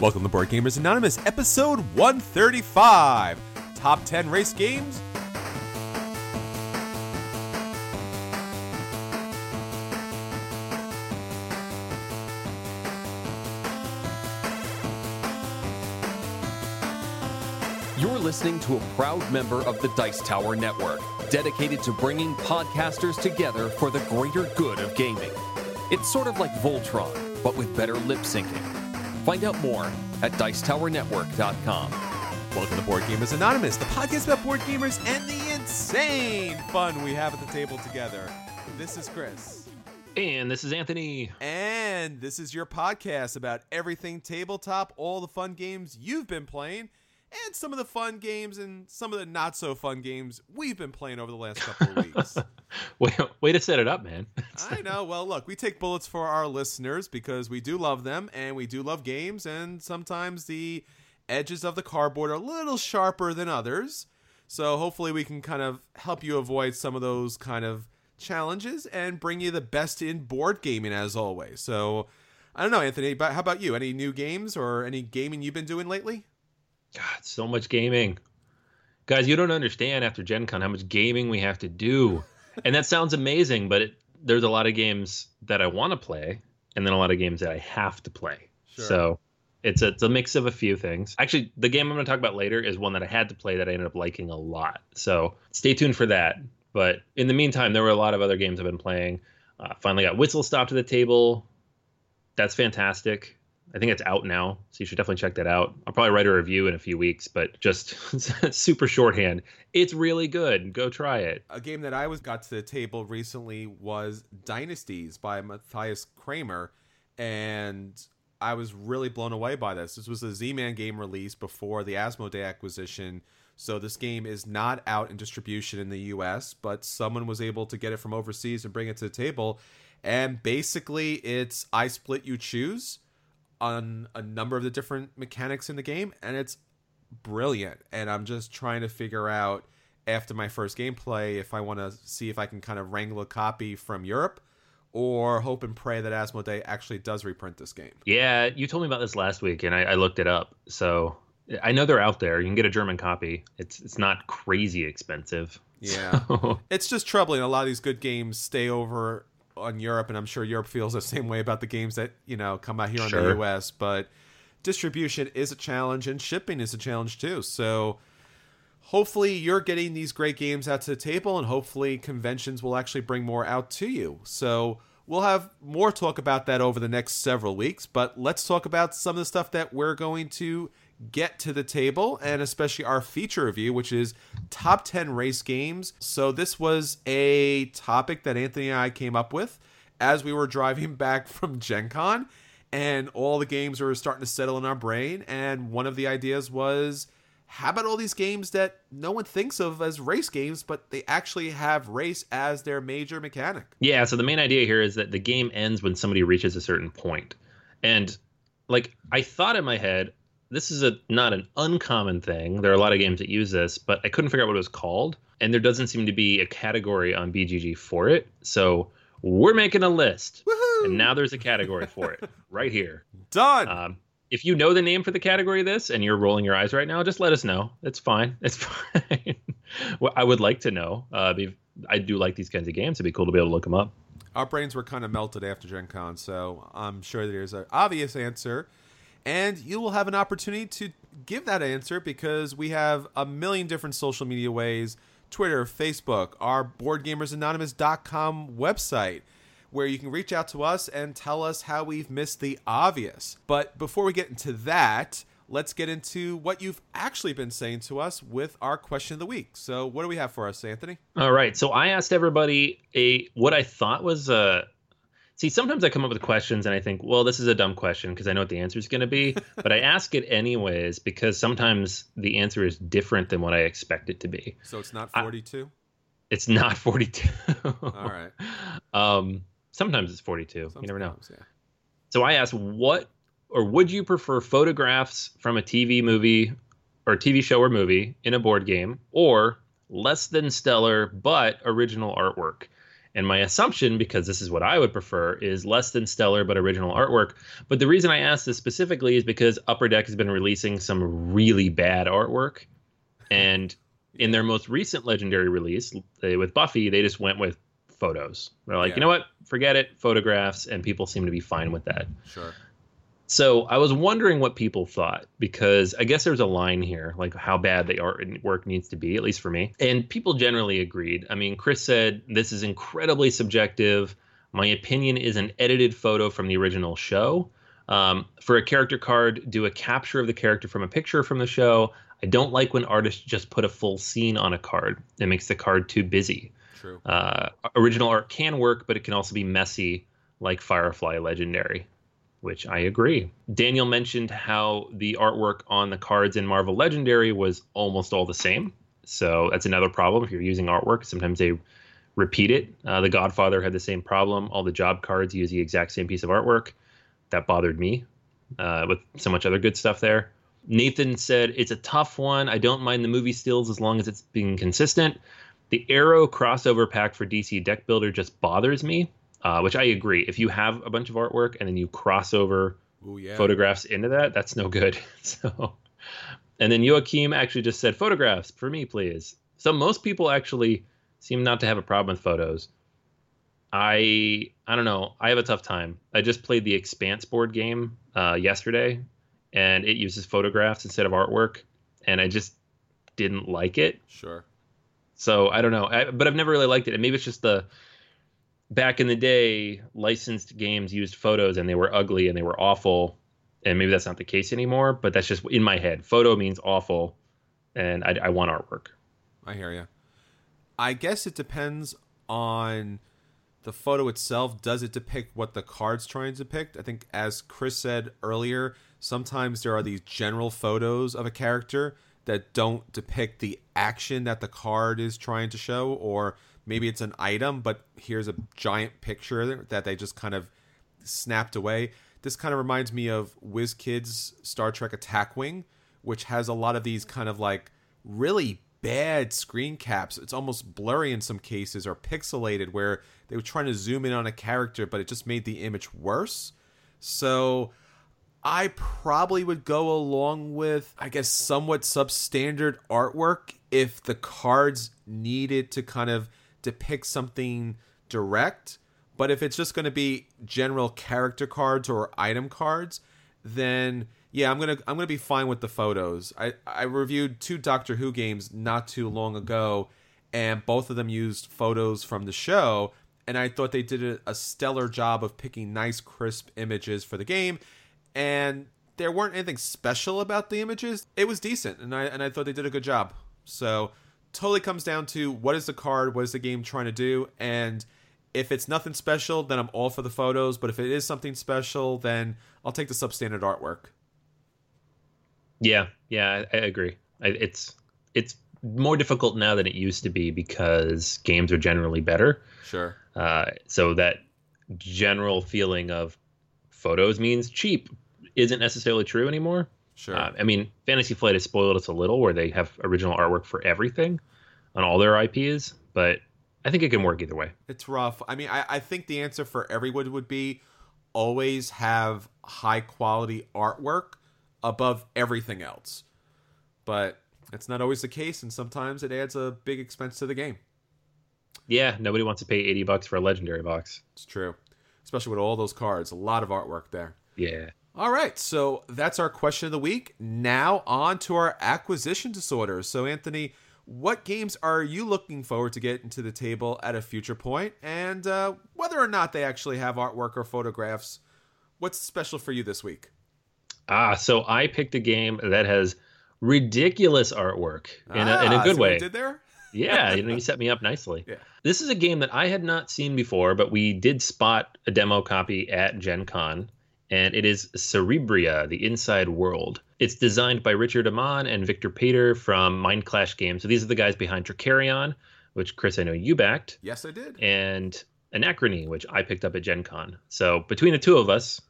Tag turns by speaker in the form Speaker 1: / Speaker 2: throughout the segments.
Speaker 1: Welcome to Board Gamers Anonymous, episode 135 Top 10 Race Games.
Speaker 2: You're listening to a proud member of the Dice Tower Network, dedicated to bringing podcasters together for the greater good of gaming. It's sort of like Voltron, but with better lip syncing. Find out more at Dicetowernetwork.com.
Speaker 1: Welcome to Board Gamers Anonymous, the podcast about board gamers and the insane fun we have at the table together. This is Chris.
Speaker 3: And this is Anthony.
Speaker 1: And this is your podcast about everything tabletop, all the fun games you've been playing, and some of the fun games and some of the not so fun games we've been playing over the last couple of weeks.
Speaker 3: way, way to set it up, man.
Speaker 1: I know. Well, look, we take bullets for our listeners because we do love them and we do love games, and sometimes the edges of the cardboard are a little sharper than others. So hopefully we can kind of help you avoid some of those kind of challenges and bring you the best in board gaming as always. So I don't know, Anthony, but how about you? Any new games or any gaming you've been doing lately?
Speaker 3: God, so much gaming. Guys, you don't understand after Gen Con how much gaming we have to do. and that sounds amazing, but it, there's a lot of games that I want to play and then a lot of games that I have to play.
Speaker 1: Sure.
Speaker 3: So it's a, it's a mix of a few things. Actually, the game I'm going to talk about later is one that I had to play that I ended up liking a lot. So stay tuned for that. But in the meantime, there were a lot of other games I've been playing. Uh, finally got Whistle Stop to the table. That's fantastic. I think it's out now, so you should definitely check that out. I'll probably write a review in a few weeks, but just super shorthand. It's really good. Go try it.
Speaker 1: A game that I was got to the table recently was Dynasties by Matthias Cramer, and I was really blown away by this. This was a Z-Man game release before the Asmodee acquisition, so this game is not out in distribution in the US, but someone was able to get it from overseas and bring it to the table. And basically, it's I split you choose on a number of the different mechanics in the game, and it's brilliant. And I'm just trying to figure out after my first gameplay if I want to see if I can kind of wrangle a copy from Europe or hope and pray that Asmodee actually does reprint this game.
Speaker 3: Yeah, you told me about this last week, and I, I looked it up. So I know they're out there. You can get a German copy. It's it's not crazy expensive.
Speaker 1: Yeah,
Speaker 3: So-
Speaker 1: it's just troubling. A lot of these good games stay over on Europe, and I'm sure Europe feels the same way about the games that you know come out here in the US. But distribution is a challenge, and shipping is a challenge too. So hopefully, you're getting these great games out to the table, and hopefully, conventions will actually bring more out to you. So we'll have more talk about that over the next several weeks. But let's talk about some of the stuff that we're going to get to the table and especially our feature review which is top 10 race games so this was a topic that anthony and i came up with as we were driving back from gen con and all the games were starting to settle in our brain and one of the ideas was how about all these games that no one thinks of as race games but they actually have race as their major mechanic
Speaker 3: Yeah, so the main idea here is that the game ends when somebody reaches a certain point. And
Speaker 4: like I thought in my head, this is a not an uncommon thing. There are a lot of games that use this, but I couldn't figure out what it was called, and there doesn't seem to be a category on BGG for it. So we're making a list,
Speaker 1: Woohoo!
Speaker 4: and now there's a category for it right here.
Speaker 1: Done.
Speaker 4: Um, if you know the name for the category of this and you're rolling your eyes right now, just let us know. It's fine. It's fine. well, I would like to know. Uh, be- I do like these kinds of games. It'd be cool to be able to look them up.
Speaker 1: Our brains were kind of melted after Gen Con, so I'm sure there's an obvious answer. And you will have an opportunity to give that answer because we have a million different social media ways Twitter, Facebook, our BoardGamersAnonymous.com website, where you can reach out to us and tell us how we've missed the obvious. But before we get into that, let's get into what you've actually been saying to us with our question of the week. So, what do we have for us, Anthony?
Speaker 4: All right. So I asked everybody a what I thought was a. See, sometimes I come up with questions and I think, well, this is a dumb question because I know what the answer is going to be, but I ask it anyways because sometimes the answer is different than what I expect it to be.
Speaker 1: So, it's not
Speaker 4: I-
Speaker 1: 42?
Speaker 4: It's not 42.
Speaker 1: All right.
Speaker 4: Um, sometimes it's 42. you never know.
Speaker 1: Yeah.
Speaker 4: So I asked, what or would you prefer photographs from a TV movie or TV show or movie in a board game, or less than stellar but original artwork? And my assumption, because this is what I would prefer, is less than stellar but original artwork. But the reason I asked this specifically is because Upper Deck has been releasing some really bad artwork. And in their most recent legendary release they, with Buffy, they just went with photos. They're like,
Speaker 1: Yeah.
Speaker 4: you know what? Forget it, photographs, and people seem to be fine with that.
Speaker 1: Sure.
Speaker 4: So I was wondering what people thought because I guess there's a line here, like how bad the artwork needs to be, at least for me. And people generally agreed. I mean, Chris said this is incredibly subjective. My opinion is an edited photo from the original show. Um, for a character card, do a capture of the character from a picture from the show. I don't like when artists just put a full scene on a card. It makes the card too busy.
Speaker 1: True.
Speaker 4: Uh, original art can work, but it can also be messy, like Firefly Legendary, which I agree. Daniel mentioned how the artwork on the cards in Marvel Legendary was almost all the same. So that's another problem if you're using artwork. Sometimes they repeat it. Uh, the Godfather had the same problem. All the job cards use the exact same piece of artwork. That bothered me uh, with so much other good stuff there. Nathan said it's a tough one. I don't mind the movie stills as long as it's being consistent. The Arrow crossover pack for DC Deck Builder just bothers me, uh, which I agree. If you have a bunch of artwork and then you cross over
Speaker 1: Ooh, yeah.
Speaker 4: photographs into that, that's no good. So, and then Joachim actually just said photographs for me, please. So most people actually seem not to have a problem with photos. I I don't know. I have a tough time. I just played the Expanse board game uh, yesterday, and it uses photographs instead of artwork, and I just didn't like it.
Speaker 1: Sure.
Speaker 4: So I don't know, I, but I've never really liked it. And maybe it's just the back in the day, licensed games used photos and they were ugly and they were awful. And maybe that's not the case anymore. But that's just in my head. Photo means awful, and I, I want artwork.
Speaker 1: I hear you. I guess it depends on the photo itself. Does it depict what the card's trying to depict? I think, as Chris said earlier, sometimes there are these general photos of a character that don't depict the action that the card is trying to show, or maybe it's an item, but here's a giant picture that they just kind of snapped away. This kind of reminds me of WizKids Star Trek Attack Wing, which has a lot of these kind of like really bad screen caps. It's almost blurry in some cases or pixelated where they were trying to zoom in on a character, but it just made the image worse. So I probably would go along with, I guess, somewhat substandard artwork if the cards needed to kind of depict something direct. But if it's just going to be general character cards or item cards, then yeah, I'm gonna I'm gonna be fine with the photos. I I reviewed two Doctor Who games not too long ago, and both of them used photos from the show, and I thought they did a, a stellar job of picking nice, crisp images for the game, and there weren't anything special about the images. It was decent, and I and I thought they did a good job. So totally comes down to what is the card, what is the game trying to do, and if it's nothing special, then I'm all for the photos. But if it is something special, then I'll take the substandard artwork.
Speaker 4: Yeah, yeah, I, I agree. I, it's it's more difficult now than it used to be because games are generally better.
Speaker 1: Sure.
Speaker 4: Uh, so that general feeling of photos means cheap isn't necessarily true anymore.
Speaker 1: Sure.
Speaker 4: Uh, I mean, Fantasy Flight has spoiled us a little, where they have original artwork for everything on all their IPs, but I think it can work either way.
Speaker 1: It's rough. I mean, I, I think the answer for everyone would be always have high quality artwork above everything else. But it's not always the case, and sometimes it adds a big expense to the game.
Speaker 4: Yeah, nobody wants to pay eighty bucks for a legendary box.
Speaker 1: It's true, especially with all those cards. A lot of artwork there.
Speaker 4: Yeah.
Speaker 1: All right, so that's our question of the week. Now on to our acquisition disorders. So, Anthony, what games are you looking forward to getting to the table at a future point, and uh, whether or not they actually have artwork or photographs? What's special for you this week?
Speaker 4: Ah, so I picked a game that has ridiculous artwork in, a, in a
Speaker 1: Ah,
Speaker 4: good
Speaker 1: see what I
Speaker 4: way.
Speaker 1: did there?
Speaker 4: yeah, you know, you set me up nicely.
Speaker 1: Yeah.
Speaker 4: This is a game that I had not seen before, but we did spot a demo copy at Gen Con, and it is Cerebria, the Inside World. It's designed by Richard Amann and Viktor Peter from Mindclash Games. So these are the guys behind Trickerion, which Chris, I know you backed,
Speaker 1: Yes, I did.
Speaker 4: and Anachrony, which I picked up at Gen Con. So between the two of us,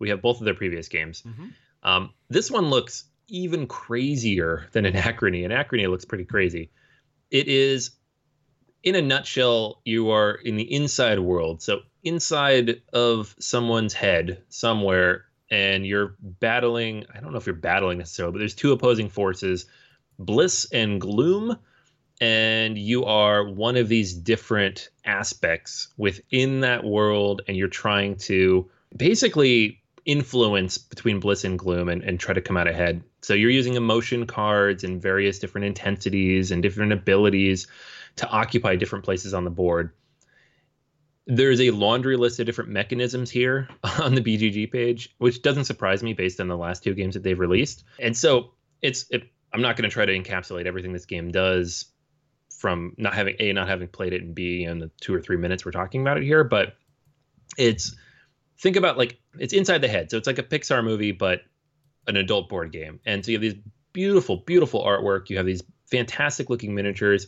Speaker 4: we have both of their previous games.
Speaker 1: Mhm.
Speaker 4: Um, this one looks even crazier than Anachrony. Anachrony looks pretty crazy. It is, in a nutshell, you are in the inside world. So inside of someone's head somewhere, and you're battling. I don't know if you're battling necessarily, but there's two opposing forces, bliss and gloom. And you are one of these different aspects within that world, and you're trying to basically influence between bliss and gloom and, and try to come out ahead. So you're using emotion cards and various different intensities and different abilities to occupy different places on the board. There's a laundry list of different mechanisms here on the BGG page, which doesn't surprise me based on the last two games that they've released. And so it's it, I'm not going to try to encapsulate everything this game does from not having a not having played it and b in the two or three minutes we're talking about it here, but it's think about like it's inside the head. So it's like a Pixar movie, but an adult board game. And so you have these beautiful, beautiful artwork. You have these fantastic looking miniatures.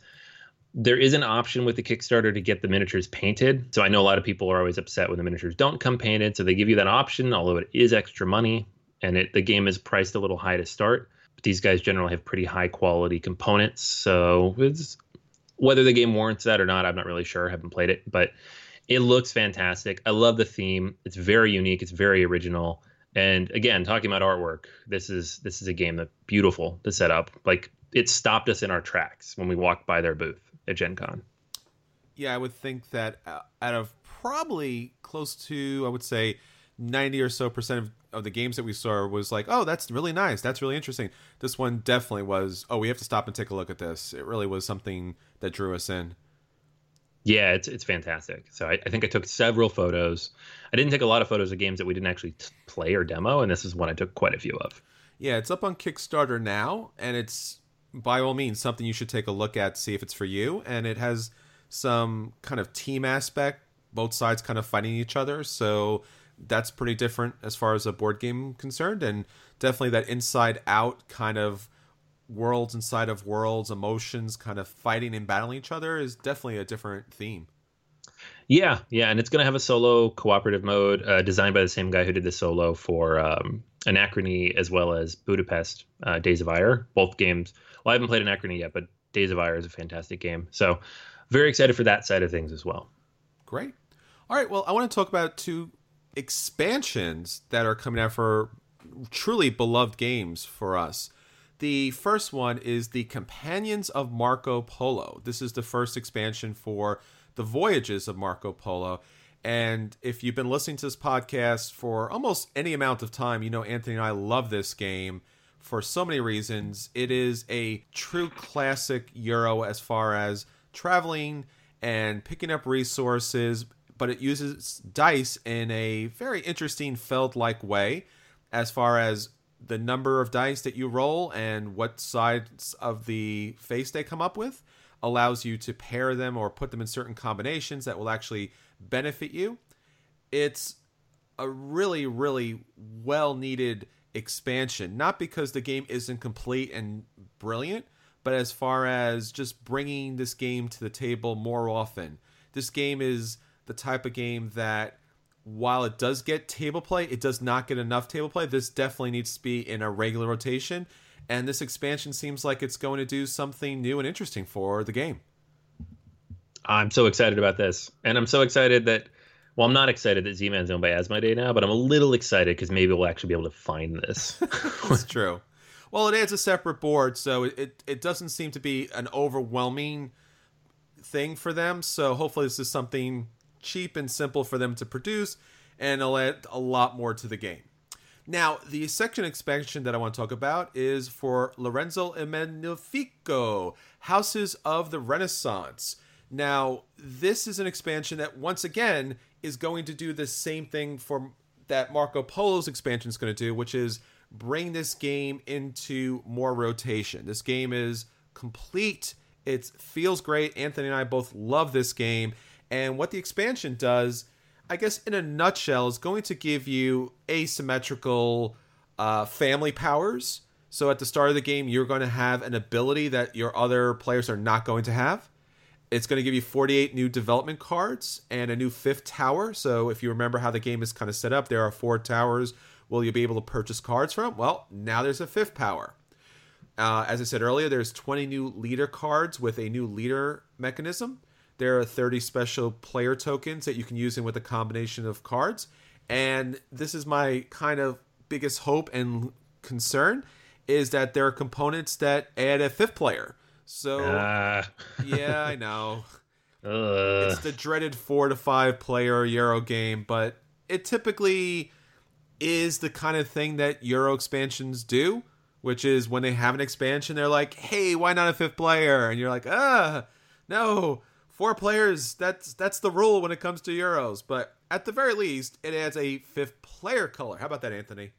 Speaker 4: There is an option with the Kickstarter to get the miniatures painted. So I know a lot of people are always upset when the miniatures don't come painted. So they give you that option, although it is extra money and it the game is priced a little high to start. But these guys generally have pretty high quality components. So whether the game warrants that or not, I'm not really sure. I haven't played it, but it looks fantastic. I love the theme. It's very unique. It's very original. And again, talking about artwork, this is this is a game that's beautiful to set up. Like it stopped us in our tracks when we walked by their booth at Gen Con.
Speaker 1: Yeah, I would think that uh, out of probably close to, I would say, 90 or so percent of, of the games that we saw was like, oh, that's really nice. That's really interesting. This one definitely was, oh, we have to stop and take a look at this. It really was something that drew us in.
Speaker 4: Yeah, it's it's fantastic. So I, I think I took several photos. I didn't take a lot of photos of games that we didn't actually t- play or demo, and this is one I took quite a few of.
Speaker 1: Yeah, it's up on Kickstarter now, and it's by all means something you should take a look at, see if it's for you. And it has some kind of team aspect, both sides kind of fighting each other. So that's pretty different as far as a board game concerned, and definitely that inside out kind of worlds inside of worlds, emotions kind of fighting and battling each other is definitely a different theme.
Speaker 4: Yeah, yeah, and it's going to have a solo cooperative mode uh, designed by the same guy who did the solo for um, Anachrony as well as Budapest uh, Days of Ire. Both games. Well, I haven't played Anachrony yet, but Days of Ire is a fantastic game. So very excited for that side of things as well.
Speaker 1: Great. All right. Well, I want to talk about two expansions that are coming out for truly beloved games for us. The first one is the Companions of Marco Polo. This is the first expansion for the Voyages of Marco Polo. And if you've been listening to this podcast for almost any amount of time, you know Anthony and I love this game for so many reasons. It is a true classic Euro as far as traveling and picking up resources, but it uses dice in a very interesting Feld like way as far as the number of dice that you roll and what sides of the face they come up with allows you to pair them or put them in certain combinations that will actually benefit you. It's a really, really well needed expansion, not because the game isn't complete and brilliant, but as far as just bringing this game to the table more often. This game is the type of game that while it does get table play, it does not get enough table play. This definitely needs to be in a regular rotation, and this expansion seems like it's going to do something new and interesting for the game.
Speaker 4: I'm so excited about this, and I'm so excited that. Well, I'm not excited that Z-Man's owned by Asmodee now, but I'm a little excited because maybe we'll actually be able to find this.
Speaker 1: That's true. Well, it adds a separate board, so it, it, it doesn't seem to be an overwhelming thing for them. So hopefully, this is something cheap and simple for them to produce, and it'll add a lot more to the game. Now, the section expansion that I want to talk about is for Lorenzo e Magnifico, Houses of the Renaissance. Now, this is an expansion that once again is going to do the same thing for that Marco Polo's expansion is going to do, which is bring this game into more rotation. This game is complete. It feels great. Anthony and I both love this game. And what the expansion does, I guess, in a nutshell, is going to give you asymmetrical uh, family powers. So at the start of the game, you're going to have an ability that your other players are not going to have. It's going to give you 48 new development cards and a new fifth tower. So if you remember how the game is kind of set up, there are four towers will you be able to purchase cards from? Well, now there's a fifth power. Uh, as I said earlier, there's 20 new leader cards with a new leader mechanism. There are 30 special player tokens that you can use in with a combination of cards. And this is my kind of biggest hope and concern is that there are components that add a fifth player. So uh. yeah, I know. Uh. It's the dreaded four to five player Euro game, but it typically is the kind of thing that Euro expansions do, which is when they have an expansion, they're like, "Hey, why not a fifth player?" And you're like, "Ah, no, four players. That's that's the rule when it comes to Euros." But at the very least, it adds a fifth player color. How about that, Anthony?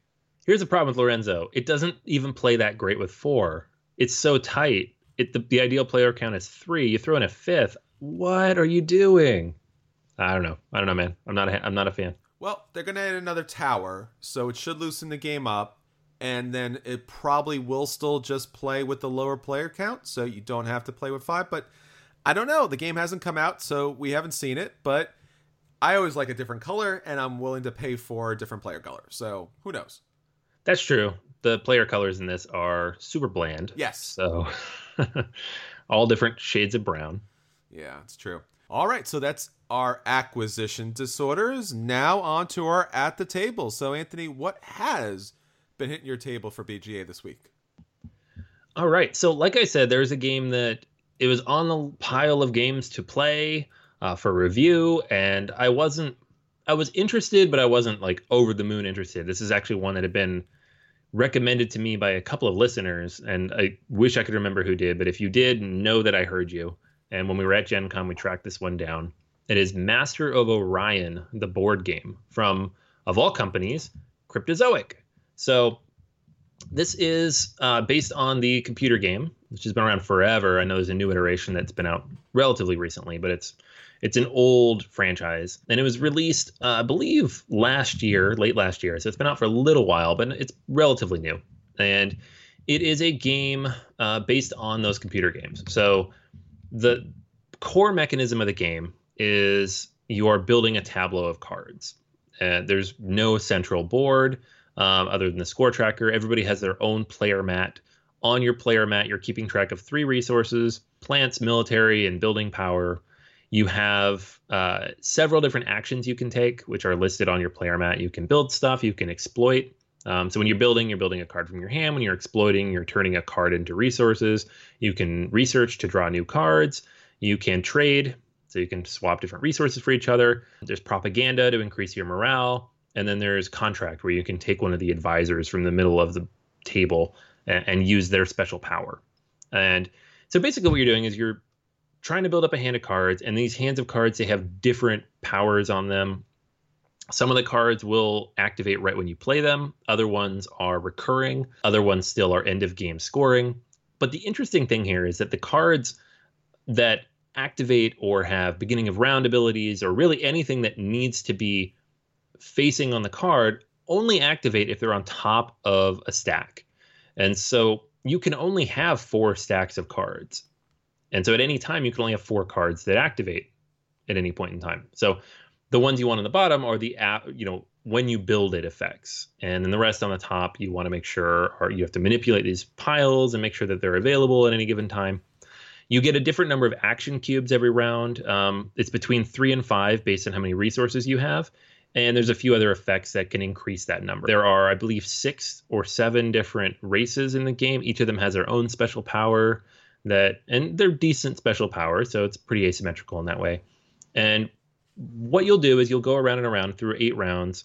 Speaker 4: Here's the problem with Lorenzo. It doesn't even play that great with four. It's so tight. It the, the ideal player count is three. You throw in a fifth. What are you doing? I don't know. I don't know, man. I'm not. A, I'm not a fan.
Speaker 1: Well, they're going to add another tower, so it should loosen the game up. And then it probably will still just play with the lower player count, so you don't have to play with five. But I don't know. The game hasn't come out, so we haven't seen it. But I always like a different color, and I'm willing to pay for a different player color. So who knows?
Speaker 4: That's true. The player colors in this are super bland.
Speaker 1: Yes.
Speaker 4: So all different shades of brown.
Speaker 1: Yeah, it's true. All right, so that's our acquisition disorders. Now on to our at the table. So, Anthony, what has been hitting your table for BGA this week?
Speaker 4: All right. So, like I said, there's a game that it was on the pile of games to play uh, for review, and I wasn't. I was interested, but I wasn't like over the moon interested. This is actually one that had been recommended to me by a couple of listeners, and I wish I could remember who did. But if you did, know that I heard you. And when we were at Gen Con, we tracked this one down. It is Master of Orion, the board game from, of all companies, Cryptozoic. So this is uh, based on the computer game, which has been around forever. I know there's a new iteration that's been out relatively recently, but it's it's an old franchise, and it was released, uh, I believe, last year, late last year. So it's been out for a little while, but it's relatively new. And it is a game uh, based on those computer games. So the core mechanism of the game is you are building a tableau of cards. Uh, there's no central board um, other than the score tracker. Everybody has their own player mat. On your player mat, you're keeping track of three resources plants, military, and building power. You have uh, several different actions you can take, which are listed on your player mat. You can build stuff, you can exploit. Um, so when you're building, you're building a card from your hand. When you're exploiting, you're turning a card into resources. You can research to draw new cards. You can trade, so you can swap different resources for each other. There's propaganda to increase your morale. And then there's contract, where you can take one of the advisors from the middle of the table and, and use their special power. And so basically, what you're doing is you're trying to build up a hand of cards, and these hands of cards they have different powers on them some of the cards will activate right when you play them, other ones are recurring, other ones still are end of game scoring. But the interesting thing here is that the cards that activate or have beginning of round abilities or really anything that needs to be facing on the card only activate if they're on top of a stack. And so you can only have four stacks of cards. And so at any time, you can only have four cards that activate at any point in time. So the ones you want on the bottom are the app, you know, when you build it effects. And then the rest on the top, you want to make sure are you have to manipulate these piles and make sure that they're available at any given time. You get a different number of action cubes every round. Um, it's between three and five based on how many resources you have. And there's a few other effects that can increase that number. There are, I believe, six or seven different races in the game. Each of them has their own special power that, and they're decent special powers, so it's pretty asymmetrical in that way. And what you'll do is you'll go around and around through eight rounds,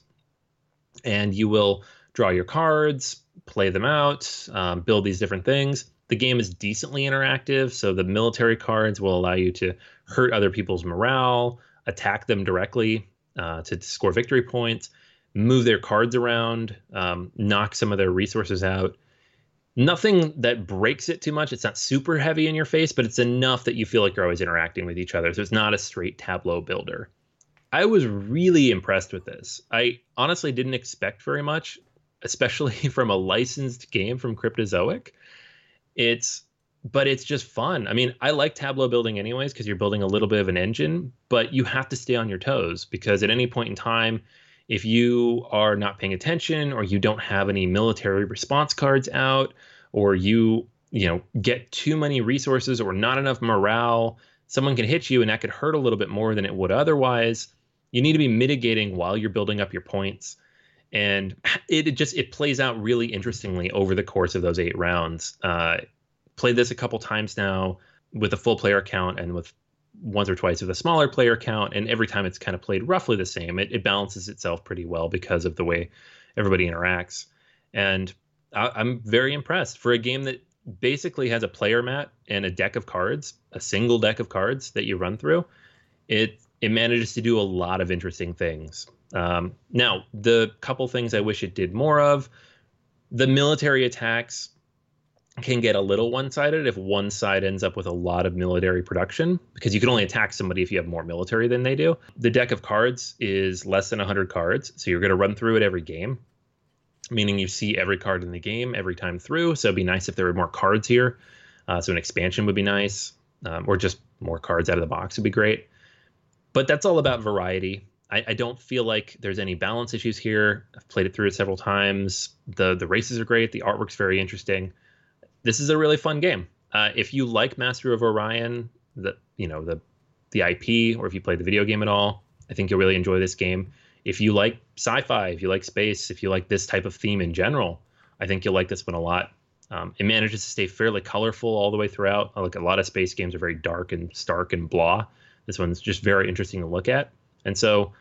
Speaker 4: and you will draw your cards, play them out, um, build these different things. The game is decently interactive, so the military cards will allow you to hurt other people's morale, attack them directly uh, to score victory points, move their cards around, um, knock some of their resources out. Nothing that breaks it too much. It's not super heavy in your face, but it's enough that you feel like you're always interacting with each other. So it's not a straight tableau builder. I was really impressed with this. I honestly didn't expect very much, especially from a licensed game from Cryptozoic. It's but it's just fun. I mean, I like tableau building anyways because you're building a little bit of an engine, but you have to stay on your toes because at any point in time, if you are not paying attention or you don't have any military response cards out or you, you know, get too many resources or not enough morale, someone can hit you and that could hurt a little bit more than it would otherwise. You need to be mitigating while you're building up your points and it, it, just it plays out really interestingly over the course of those eight rounds. Uh, played this a couple times now with a full player count and with once or twice with a smaller player count, and every time it's kind of played roughly the same. It, it balances itself pretty well because of the way everybody interacts, and I, I'm very impressed for a game that basically has a player mat and a deck of cards, a single deck of cards that you run through. It it manages to do a lot of interesting things. Um, now, the couple things I wish it did more of, the military attacks can get a little one-sided if one side ends up with a lot of military production because you can only attack somebody if you have more military than they do. The deck of cards is less than 100 cards, so you're going to run through it every game, meaning you see every card in the game every time through. So it'd be nice if there were more cards here. Uh, so an expansion would be nice, um, or just more cards out of the box would be great. But that's all about variety. I, I don't feel like there's any balance issues here. I've played it through it several times. the The races are great. The artwork's very interesting this is a really fun game. Uh, if you like Master of Orion, the you know the the IP, or if you play the video game at all, I think you'll really enjoy this game. If you like sci-fi, if you like space, if you like this type of theme in general, I think you'll like this one a lot. Um, it manages to stay fairly colorful all the way throughout. Like a lot of space games are very dark and stark and blah. This one's just very interesting to look at. And so,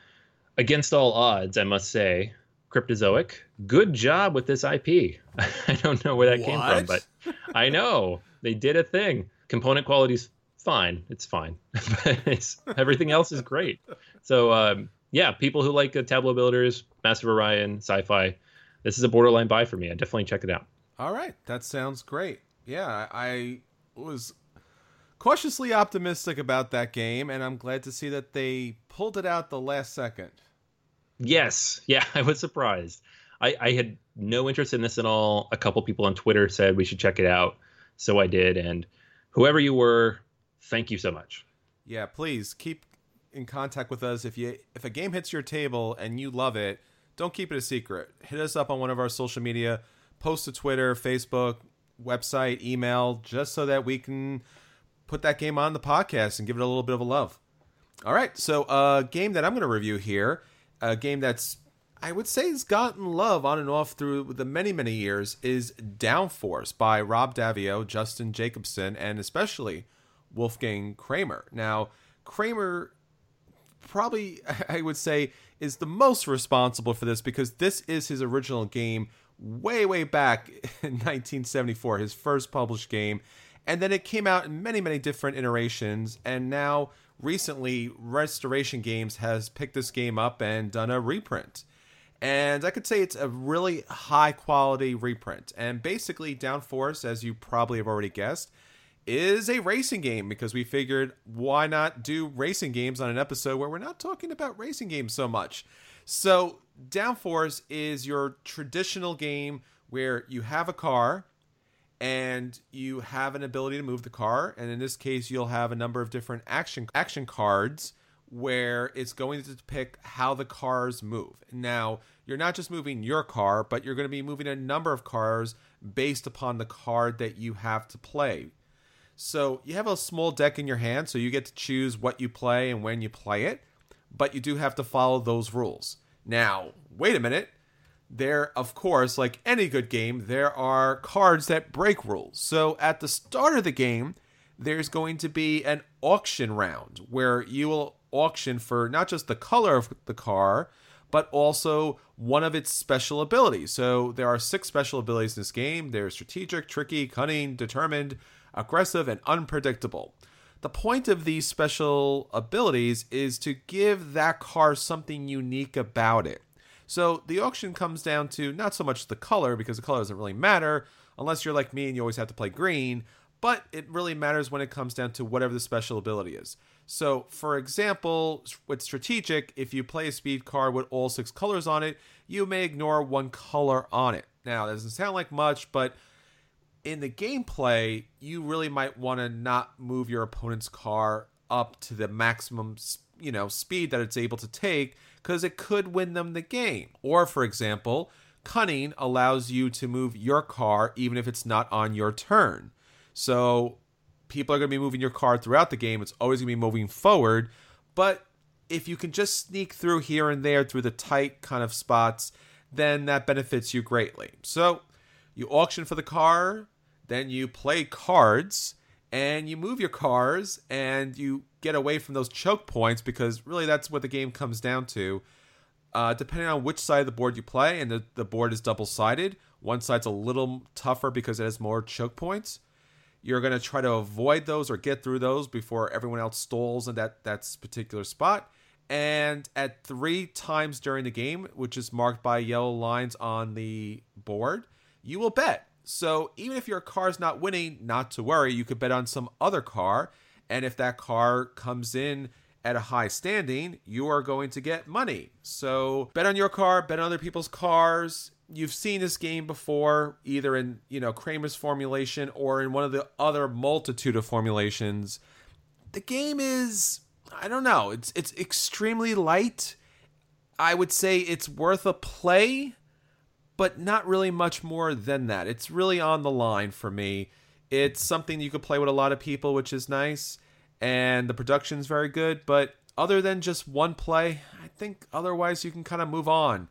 Speaker 4: against all odds, I must say, Cryptozoic, good job with this IP. I don't know where that what? came from, but I know they did a thing. Component quality's fine. It's fine. it's, everything else is great. So um, yeah, people who like uh, tableau builders, Master of Orion, sci-fi, this is a borderline buy for me. I definitely check it out.
Speaker 1: All right, that sounds great. Yeah, I was cautiously optimistic about that game, and I'm glad to see that they pulled it out the last second.
Speaker 4: Yes, yeah, I was surprised. I, I had no interest in this at all. A couple people on Twitter said we should check it out, so I did. And whoever you were, thank you so much.
Speaker 1: Yeah, please keep in contact with us. If you if a game hits your table and you love it, don't keep it a secret. Hit us up on one of our social media, post to Twitter, Facebook, website, email, just so that we can put that game on the podcast and give it a little bit of a love. All right, so a uh, game that I'm going to review here, a game that's I would say has gotten love on and off through the many, many years is Downforce by Rob Daviau, Justin Jacobson, and especially Wolfgang Kramer. Now, Kramer probably, I would say, is the most responsible for this because this is his original game way, way back in 1974, his first published game. And then it came out in many, many different iterations. And now, recently, Restoration Games has picked this game up and done a reprint. And I could say it's a really high quality reprint. And basically, Downforce, as you probably have already guessed, is a racing game because we figured why not do racing games on an episode where we're not talking about racing games so much. So, Downforce is your traditional game where you have a car and you have an ability to move the car and in this case you'll have a number of different action action cards where it's going to depict how the cars move. Now, you're not just moving your car, but you're going to be moving a number of cars based upon the card that you have to play. So you have a small deck in your hand, so you get to choose what you play and when you play it, but you do have to follow those rules. Now, wait a minute. There, of course, like any good game, there are cards that break rules. So at the start of the game, there's going to be an auction round where you will auction for not just the color of the car, but also one of its special abilities. So there are six special abilities in this game. There's strategic, tricky, cunning, determined, aggressive, and unpredictable. The point of these special abilities is to give that car something unique about it. So the auction comes down to not so much the color, because the color doesn't really matter, unless you're like me and you always have to play green, but it really matters when it comes down to whatever the special ability is. So, for example, with strategic, if you play a speed card with all six colors on it, you may ignore one color on it. Now, that doesn't sound like much, but in the gameplay, you really might want to not move your opponent's car up to the maximum, you know, speed that it's able to take because it could win them the game. Or, for example, cunning allows you to move your car even if it's not on your turn. So people are going to be moving your car throughout the game. It's always going to be moving forward. But if you can just sneak through here and there through the tight kind of spots, then that benefits you greatly. So you auction for the car, then you play cards, and you move your cars, and you get away from those choke points because really that's what the game comes down to. Uh, depending on which side of the board you play, and the, the board is double sided, one side's a little tougher because it has more choke points you're going to try to avoid those or get through those before everyone else stalls in that that particular spot. And at three times during the game, which is marked by yellow lines on the board, you will bet. So even if your car's not winning, not to worry, you could bet on some other car. And if that car comes in at a high standing, you are going to get money. So bet on your car, bet on other people's cars you've seen this game before, either in you know Kramer's formulation or in one of the other multitude of formulations. The game is I don't know. It's it's extremely light. I would say it's worth a play, but not really much more than that. It's really on the line for me. It's something you could play with a lot of people, which is nice, and the production's very good. But other than just one play, I think otherwise you can kind of move on.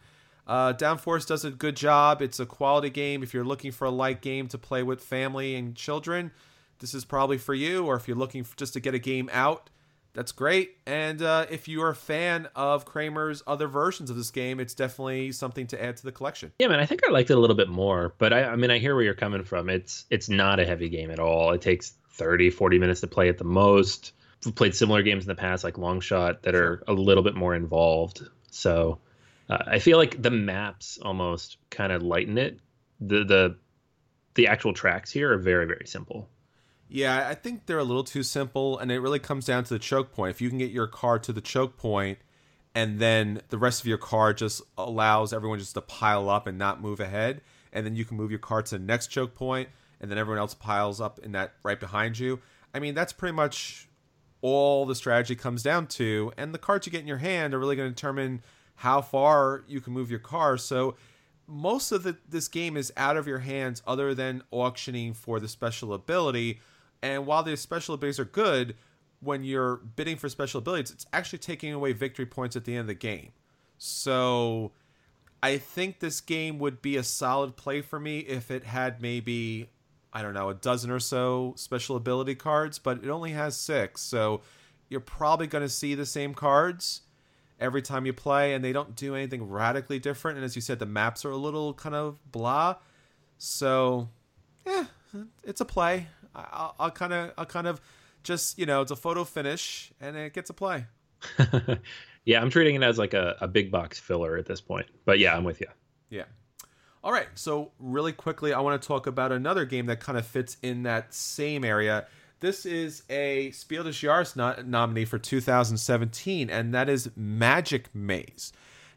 Speaker 1: Uh, Downforce does a good job. It's a quality game. If you're looking for a light game to play with family and children, this is probably for you. Or if you're looking just to get a game out, that's great. And uh, if you are a fan of Kramer's other versions of this game, it's definitely something to add to the collection.
Speaker 4: Yeah, man, I think I liked it a little bit more. But I, I mean, I hear where you're coming from. It's it's not a heavy game at all. It takes 30, 40 minutes to play at the most. We've played similar games in the past, like Long Shot, that are a little bit more involved. So uh, I feel like the maps almost kind of lighten it. The the the actual tracks here are very very simple.
Speaker 1: Yeah, I think they're a little too simple, and it really comes down to the choke point. If you can get your car to the choke point, and then the rest of your car just allows everyone just to pile up and not move ahead, and then you can move your car to the next choke point, and then everyone else piles up in that right behind you. I mean, that's pretty much all the strategy comes down to, and the cards you get in your hand are really going to determine how far you can move your car. So most of the, this game is out of your hands other than auctioning for the special ability. And while the special abilities are good, when you're bidding for special abilities, it's actually taking away victory points at the end of the game. So I think this game would be a solid play for me if it had maybe, I don't know, a dozen or so special ability cards, but it only has six. So you're probably going to see the same cards every time you play, and they don't do anything radically different. And as you said, the maps are a little kind of blah. So, yeah, it's a play. I'll, I'll kind of, I'll kind of just, you know, it's a photo finish, and it gets a play.
Speaker 4: yeah, I'm treating it as like a, a big box filler at this point. But yeah, I'm with you.
Speaker 1: Yeah. All right. So, really quickly, I want to talk about another game that kind of fits in that same area this is a Spiel des Jahres no- nominee for 2017, and that is Magic Maze.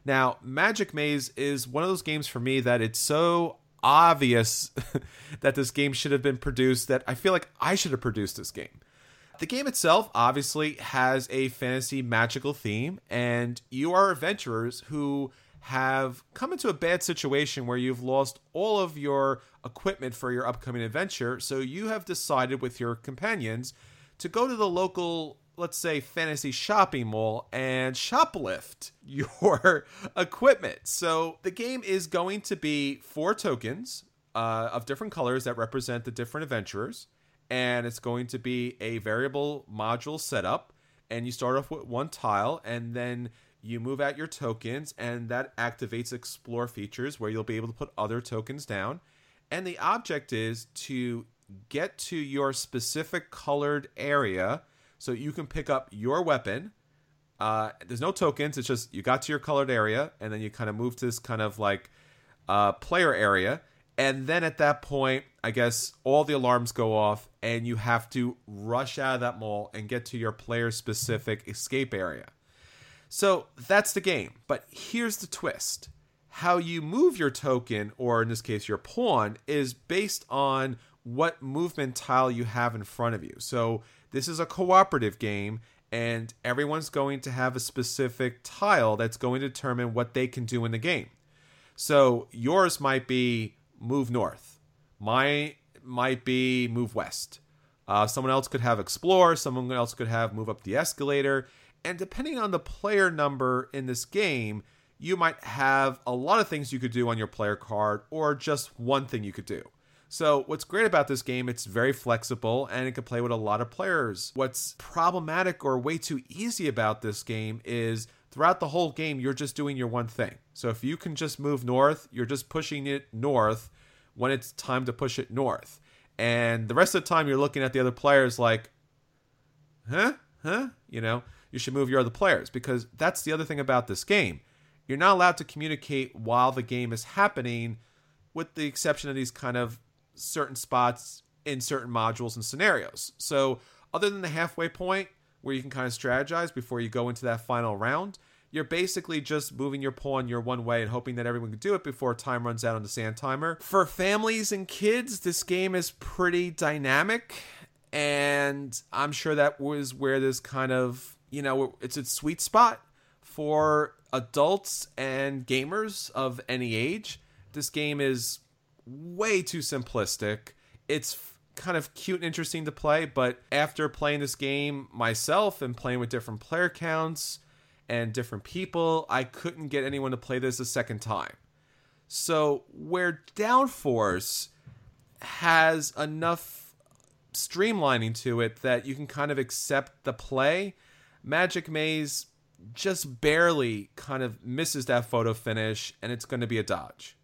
Speaker 1: Now, Magic Maze is one of those games for me that it's so obvious that this game should have been produced that I feel like I should have produced this game. the game itself obviously has a fantasy magical theme, and you are adventurers who have come into a bad situation where you've lost all of your equipment for your upcoming adventure. So you have decided with your companions to go to the local, let's say, fantasy shopping mall and shoplift your equipment. So the game is going to be four tokens uh, of different colors that represent the different adventurers. And it's going to be a variable module setup. And you start off with one tile, and then you move out your tokens, and that activates explore features where you'll be able to put other tokens down. And the object is to get to your specific colored area so you can pick up your weapon. Uh, there's no tokens, it's just you got to your colored area, and then you kind of move to this kind of like uh, player area. And then at that point, I guess all the alarms go off, and you have to rush out of that mall and get to your player specific escape area. So that's the game. But here's the twist how you move your token, or in this case, your pawn, is based on what movement tile you have in front of you. So this is a cooperative game, and everyone's going to have a specific tile that's going to determine what they can do in the game. So yours might be move north, my might be move west. Uh, someone else could have explore, someone else could have move up the escalator, and depending on the player number in this game, you might have a lot of things you could do on your player card or just one thing you could do. So, what's great about this game, it's very flexible and it can play with a lot of players. What's problematic or way too easy about this game is throughout the whole game, you're just doing your one thing. So, if you can just move north, you're just pushing it north when it's time to push it north. And the rest of the time, you're looking at the other players like, huh? Huh? You know? you should move your other players because that's the other thing about this game. You're not allowed to communicate while the game is happening, with the exception of these kind of certain spots in certain modules and scenarios. So, other than the halfway point where you can kind of strategize before you go into that final round, you're basically just moving your pawn your one way and hoping that everyone can do it before time runs out on the sand timer. For families and kids, this game is pretty dynamic, and I'm sure that was where this kind of you know, it's a sweet spot for adults and gamers of any age. This game is way too simplistic. It's kind of cute and interesting to play, but after playing this game myself and playing with different player counts and different people, I couldn't get anyone to play this a second time. So, where Downforce has enough streamlining to it that you can kind of accept the play Magic Maze just barely kind of misses that photo finish, and it's going to be a dodge.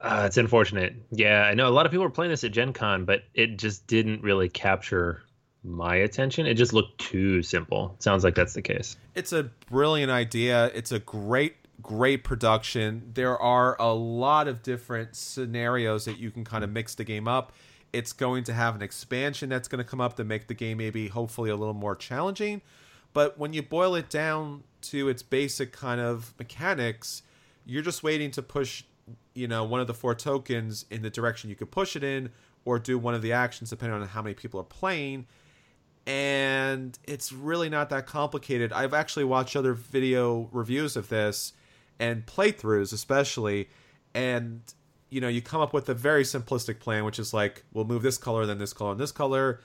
Speaker 4: Uh, it's unfortunate. Yeah, I know a lot of people were playing this at Gen Con, but it just didn't really capture my attention. It just looked too simple. Sounds like that's the case.
Speaker 1: It's a brilliant idea. It's a great, great production. There are a lot of different scenarios that you can kind of mix the game up. It's going to have an expansion that's going to come up to make the game maybe hopefully a little more challenging. But when you boil it down to its basic kind of mechanics, you're just waiting to push, you know, one of the four tokens in the direction you could push it in, or do one of the actions depending on how many people are playing. And it's really not that complicated. I've actually watched other video reviews of this and playthroughs, especially, and you know, you come up with a very simplistic plan, which is like, we'll move this color, then this color, and this color,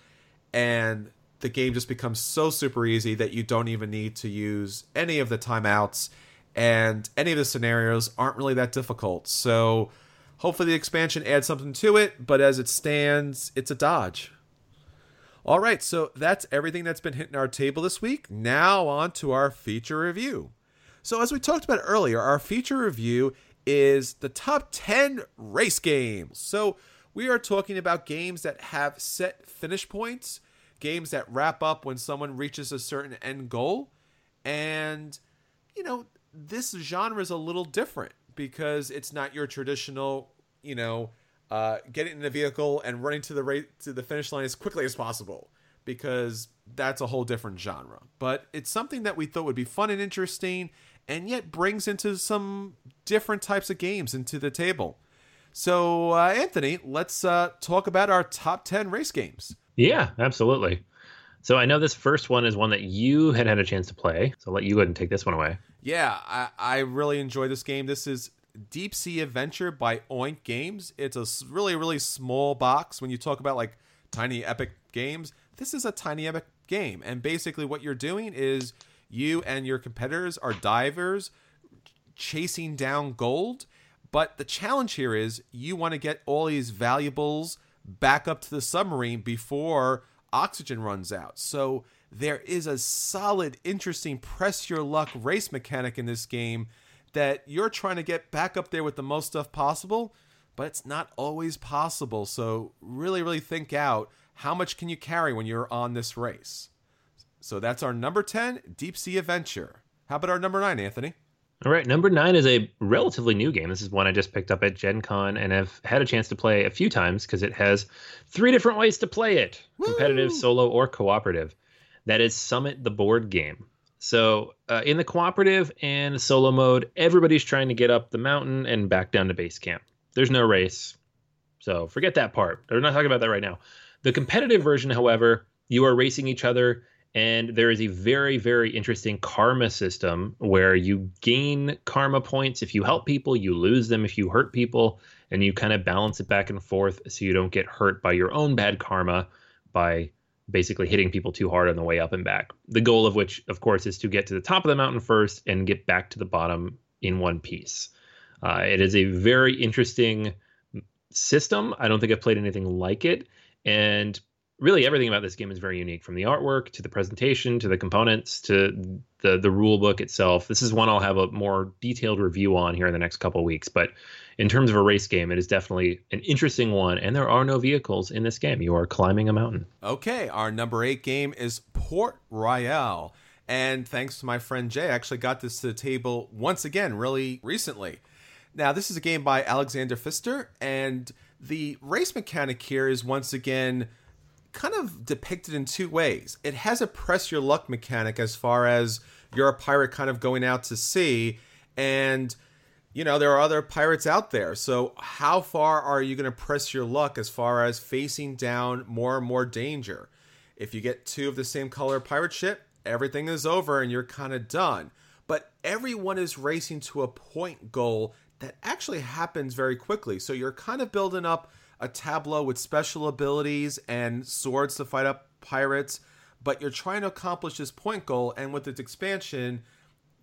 Speaker 1: and the game just becomes so super easy that you don't even need to use any of the timeouts, and any of the scenarios aren't really that difficult. So, hopefully, the expansion adds something to it, but as it stands, it's a dodge. All right, so that's everything that's been hitting our table this week. Now, on to our feature review. So, as we talked about earlier, our feature review is the top 10 race games. So we are talking about games that have set finish points, games that wrap up when someone reaches a certain end goal. And, you know, this genre is a little different because it's not your traditional, you know, uh, getting in a vehicle and running to the ra- to the finish line as quickly as possible because that's a whole different genre. But it's something that we thought would be fun and interesting and yet brings into some different types of games into the table. So, uh, Anthony, let's uh, talk about our top 10 race games.
Speaker 4: Yeah, absolutely. So I know this first one is one that you had had a chance to play. So I'll let you go ahead and take this one away.
Speaker 1: Yeah, I, I really enjoy this game. This is Deep Sea Adventure by Oink Games. It's a really, really small box. When you talk about like tiny epic games, this is a tiny epic game. And basically, what you're doing is you and your competitors are divers chasing down gold. But the challenge here is you want to get all these valuables back up to the submarine before oxygen runs out. So there is a solid, interesting press your luck race mechanic in this game that you're trying to get back up there with the most stuff possible, but it's not always possible. So really, really think out how much can you carry when you're on this race. So that's our number 10, Deep Sea Adventure. How about our number 9, Anthony?
Speaker 4: All right, number nine is a relatively new game. This is one I just picked up at Gen Con and have had a chance to play a few times because it has three different ways to play it competitive, solo, or cooperative. That is Summit the board game. So, uh, in the cooperative and solo mode, everybody's trying to get up the mountain and back down to base camp. There's no race. So, forget that part. We're not talking about that right now. The competitive version, however, you are racing each other and there is a very, very interesting karma system where you gain karma points if you help people, you lose them if you hurt people, and you kind of balance it back and forth so you don't get hurt by your own bad karma by basically hitting people too hard on the way up and back. The goal of which, of course, is to get to the top of the mountain first and get back to the bottom in one piece. Uh, it is a very interesting system. I don't think I've played anything like it. And really everything about this game is very unique from the artwork to the presentation to the components to the the rule book itself this is one i'll have a more detailed review on here in the next couple weeks but in terms of a race game it is definitely an interesting one and there are no vehicles in this game you are climbing a mountain
Speaker 1: Okay, our number eight game is Port Royal. And thanks to my friend Jay, I actually got this to the table once again really recently. Now, this is a game by Alexander Pfister, and the race mechanic here is once again kind of depicted in two ways. It has a press your luck mechanic as far as you're a pirate kind of going out to sea, and you know, there are other pirates out there. So, how far are you going to press your luck as far as facing down more and more danger? If you get two of the same color pirate ship, everything is over and you're kind of done. But everyone is racing to a point goal that actually happens very quickly. So, you're kind of building up a tableau with special abilities and swords to fight up pirates, but you're trying to accomplish this point goal. And with its expansion,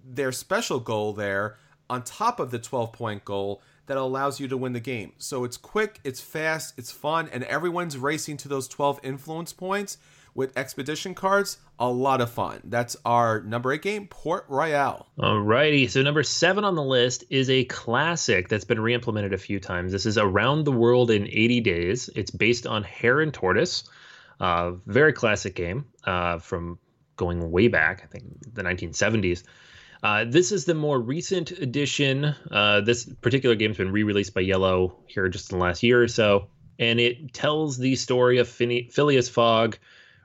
Speaker 1: their special goal there on top of the 12 point goal that allows you to win the game. So it's quick, it's fast, it's fun, and everyone's racing to those 12 influence points with expedition cards. A lot of fun. That's our number eight game, Port Royal.
Speaker 4: Alrighty, so number seven on the list is a classic that's been re-implemented a few times. This is Around the World in 80 Days. It's based on Hare and Tortoise, uh, very classic game uh, from going way back, I think the 1970s. Uh, this is the more recent edition. Uh, this particular game's been re-released by Yellow here just in the last year or so, and it tells the story of Phine- Phileas Fogg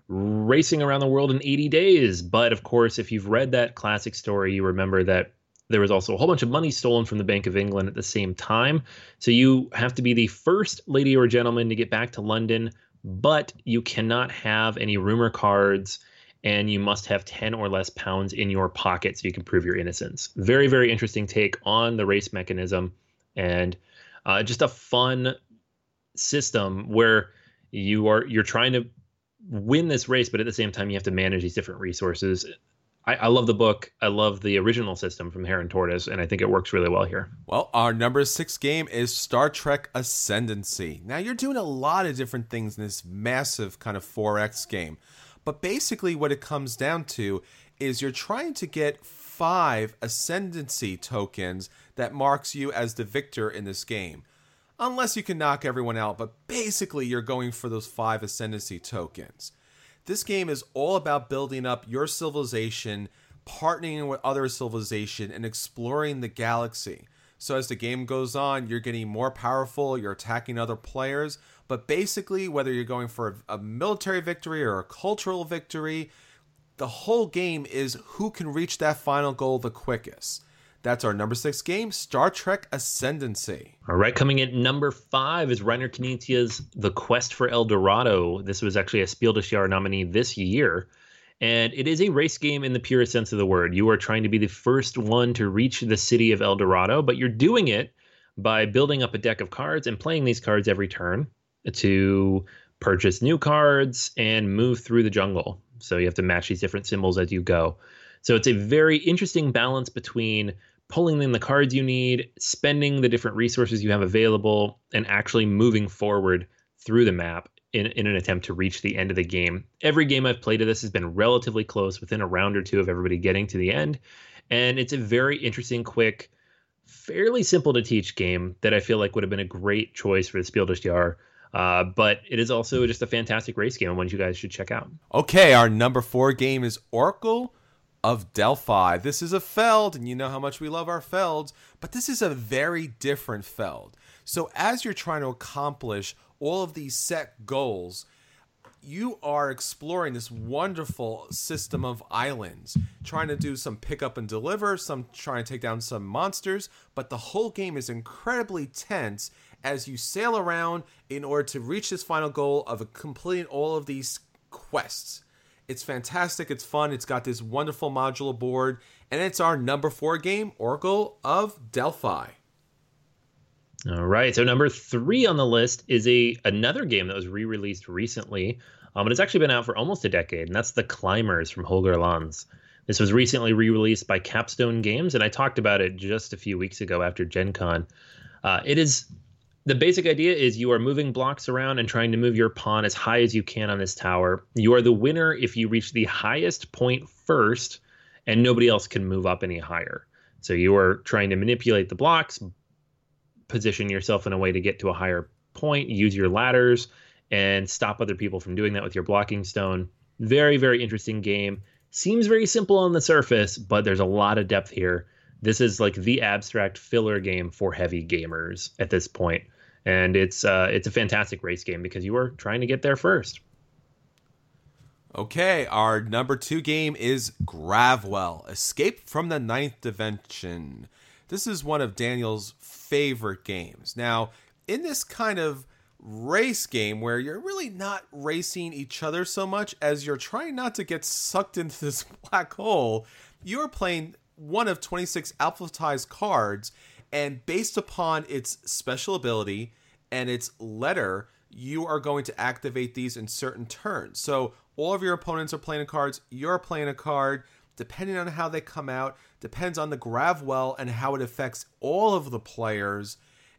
Speaker 4: racing around the world in 80 days. But of course, if you've read that classic story, you remember that there was also a whole bunch of money stolen from the Bank of England at the same time. So you have to be the first lady or gentleman to get back to London, but you cannot have any rumor cards and you must have 10 or less pounds in your pocket so you can prove your innocence. Very, very interesting take on the race mechanism and uh, just a fun system where you are you're trying to win this race, but at the same time you have to manage these different resources. I, I love the book. I love the original system from and Tortoise, and I think it works really well here.
Speaker 1: Well, our number six game is Star Trek Ascendancy. Now, you're doing a lot of different things in this massive kind of 4X game. But basically, what it comes down to is you're trying to get five ascendancy tokens that marks you as the victor in this game. Unless you can knock everyone out, but basically, you're going for those five ascendancy tokens. This game is all about building up your civilization, partnering with other civilization, and exploring the galaxy. So as the game goes on, you're getting more powerful, you're attacking other players, but basically, whether you're going for a, a military victory or a cultural victory, the whole game is who can reach that final goal the quickest. That's our number six game, Star Trek Ascendancy.
Speaker 4: All right, coming in number five is Reiner Knizia's The Quest for El Dorado. This was actually a Spiel des Jahres nominee this year. And it is a race game in the purest sense of the word. You are trying to be the first one to reach the city of El Dorado, but you're doing it by building up a deck of cards and playing these cards every turn to purchase new cards and move through the jungle. So you have to match these different symbols as you go. So it's a very interesting balance between pulling in the cards you need, spending the different resources you have available, and actually moving forward through the map in, in an attempt to reach the end of the game. Every game I've played of this has been relatively close, within a round or two of everybody getting to the end. And it's a very interesting, quick, fairly simple to teach game that I feel like would have been a great choice for the Spiel des Jahres. Uh, but it is also just a fantastic race game and one you guys should check out.
Speaker 1: Okay, our number four game is Oracle of Delphi. This is a Feld, and you know how much we love our Felds, but this is a very different Feld. So, as you're trying to accomplish all of these set goals, you are exploring this wonderful system of islands, trying to do some pick up and deliver, some trying to take down some monsters, but the whole game is incredibly tense as you sail around in order to reach this final goal of completing all of these quests. It's fantastic, it's fun, it's got this wonderful modular board, and it's our number four game, Oracle of Delphi.
Speaker 4: All right. So number three on the list is a another game that was re-released recently, um, but it's actually been out for almost a decade, and that's The Climbers from Holger Lanz. This was recently re-released by Capstone Games, and I talked about it just a few weeks ago after Gen Con. Uh, it is the basic idea is you are moving blocks around and trying to move your pawn as high as you can on this tower. You are the winner if you reach the highest point first, and nobody else can move up any higher. So you are trying to manipulate the blocks, position yourself in a way to get to a higher point, use your ladders, and stop other people from doing that with your blocking stone. Very, very interesting game. Seems very simple on the surface, but there's a lot of depth here. This is like the abstract filler game for heavy gamers at this point and it's uh, it's a fantastic race game because you are trying to get there first.
Speaker 1: Okay, our number two game is Gravwell Escape from the Ninth Dimension. This is one of Daniel's favorite games. Now, in this kind of race game where you're really not racing each other so much as you're trying not to get sucked into this black hole, you're playing one of 26 alphabetized cards, and based upon its special ability, and its letter, you are going to activate these in certain turns. So all of your opponents are playing cards, you're playing a card. Depending on how they come out, depends on the grav well and how it affects all of the players.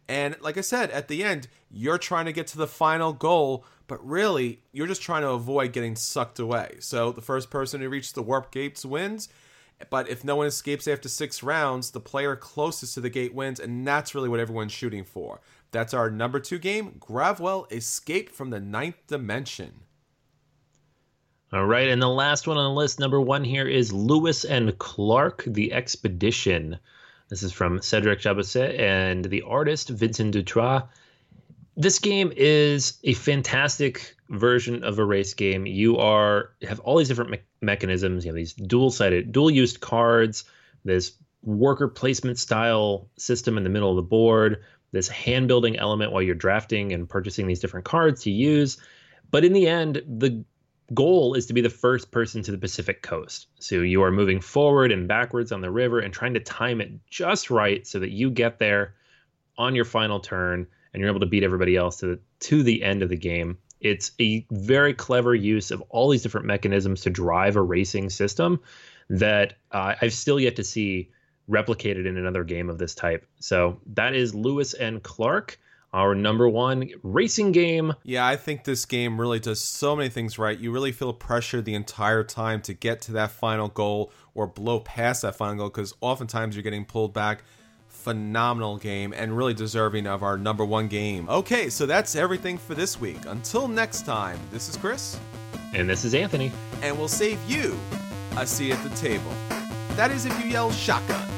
Speaker 1: And like I said, at the end, you're trying to get to the final goal, but really, you're just trying to avoid getting sucked away. So the first person who reaches the warp gates wins. But if no one escapes after six rounds, the player closest to the gate wins, and that's really what everyone's shooting for. That's our number two game, Gravwell Escape from the Ninth Dimension.
Speaker 4: All right, and the last one on the list, number one here, is Lewis and Clark, The Expedition. This is from Cedric Chaboussit and the artist Vincent Dutrait. This game is a fantastic version of a race game. You are have all these different me- mechanisms. You have these dual-sided, dual-used cards. This worker placement style system in the middle of the board this hand building element while you're drafting and purchasing these different cards to use. But in the end, the goal is to be the first person to the Pacific coast. So you are moving forward and backwards on the river and trying to time it just right so that you get there on your final turn and you're able to beat everybody else to the to the end of the game. It's a very clever use of all these different mechanisms to drive a racing system that uh, I've still yet to see replicated in another game of this type. So that is Lewis and Clark, our number one racing game.
Speaker 1: Yeah, I think this game really does so many things right. You really feel pressure the entire time to get to that final goal or blow past that final goal because oftentimes you're getting pulled back. Phenomenal game and really deserving of our number one game. Okay, so that's everything for this week. Until next time, this is Chris.
Speaker 4: And this is Anthony.
Speaker 1: And we'll save you a seat at the table. That is if you yell shotgun.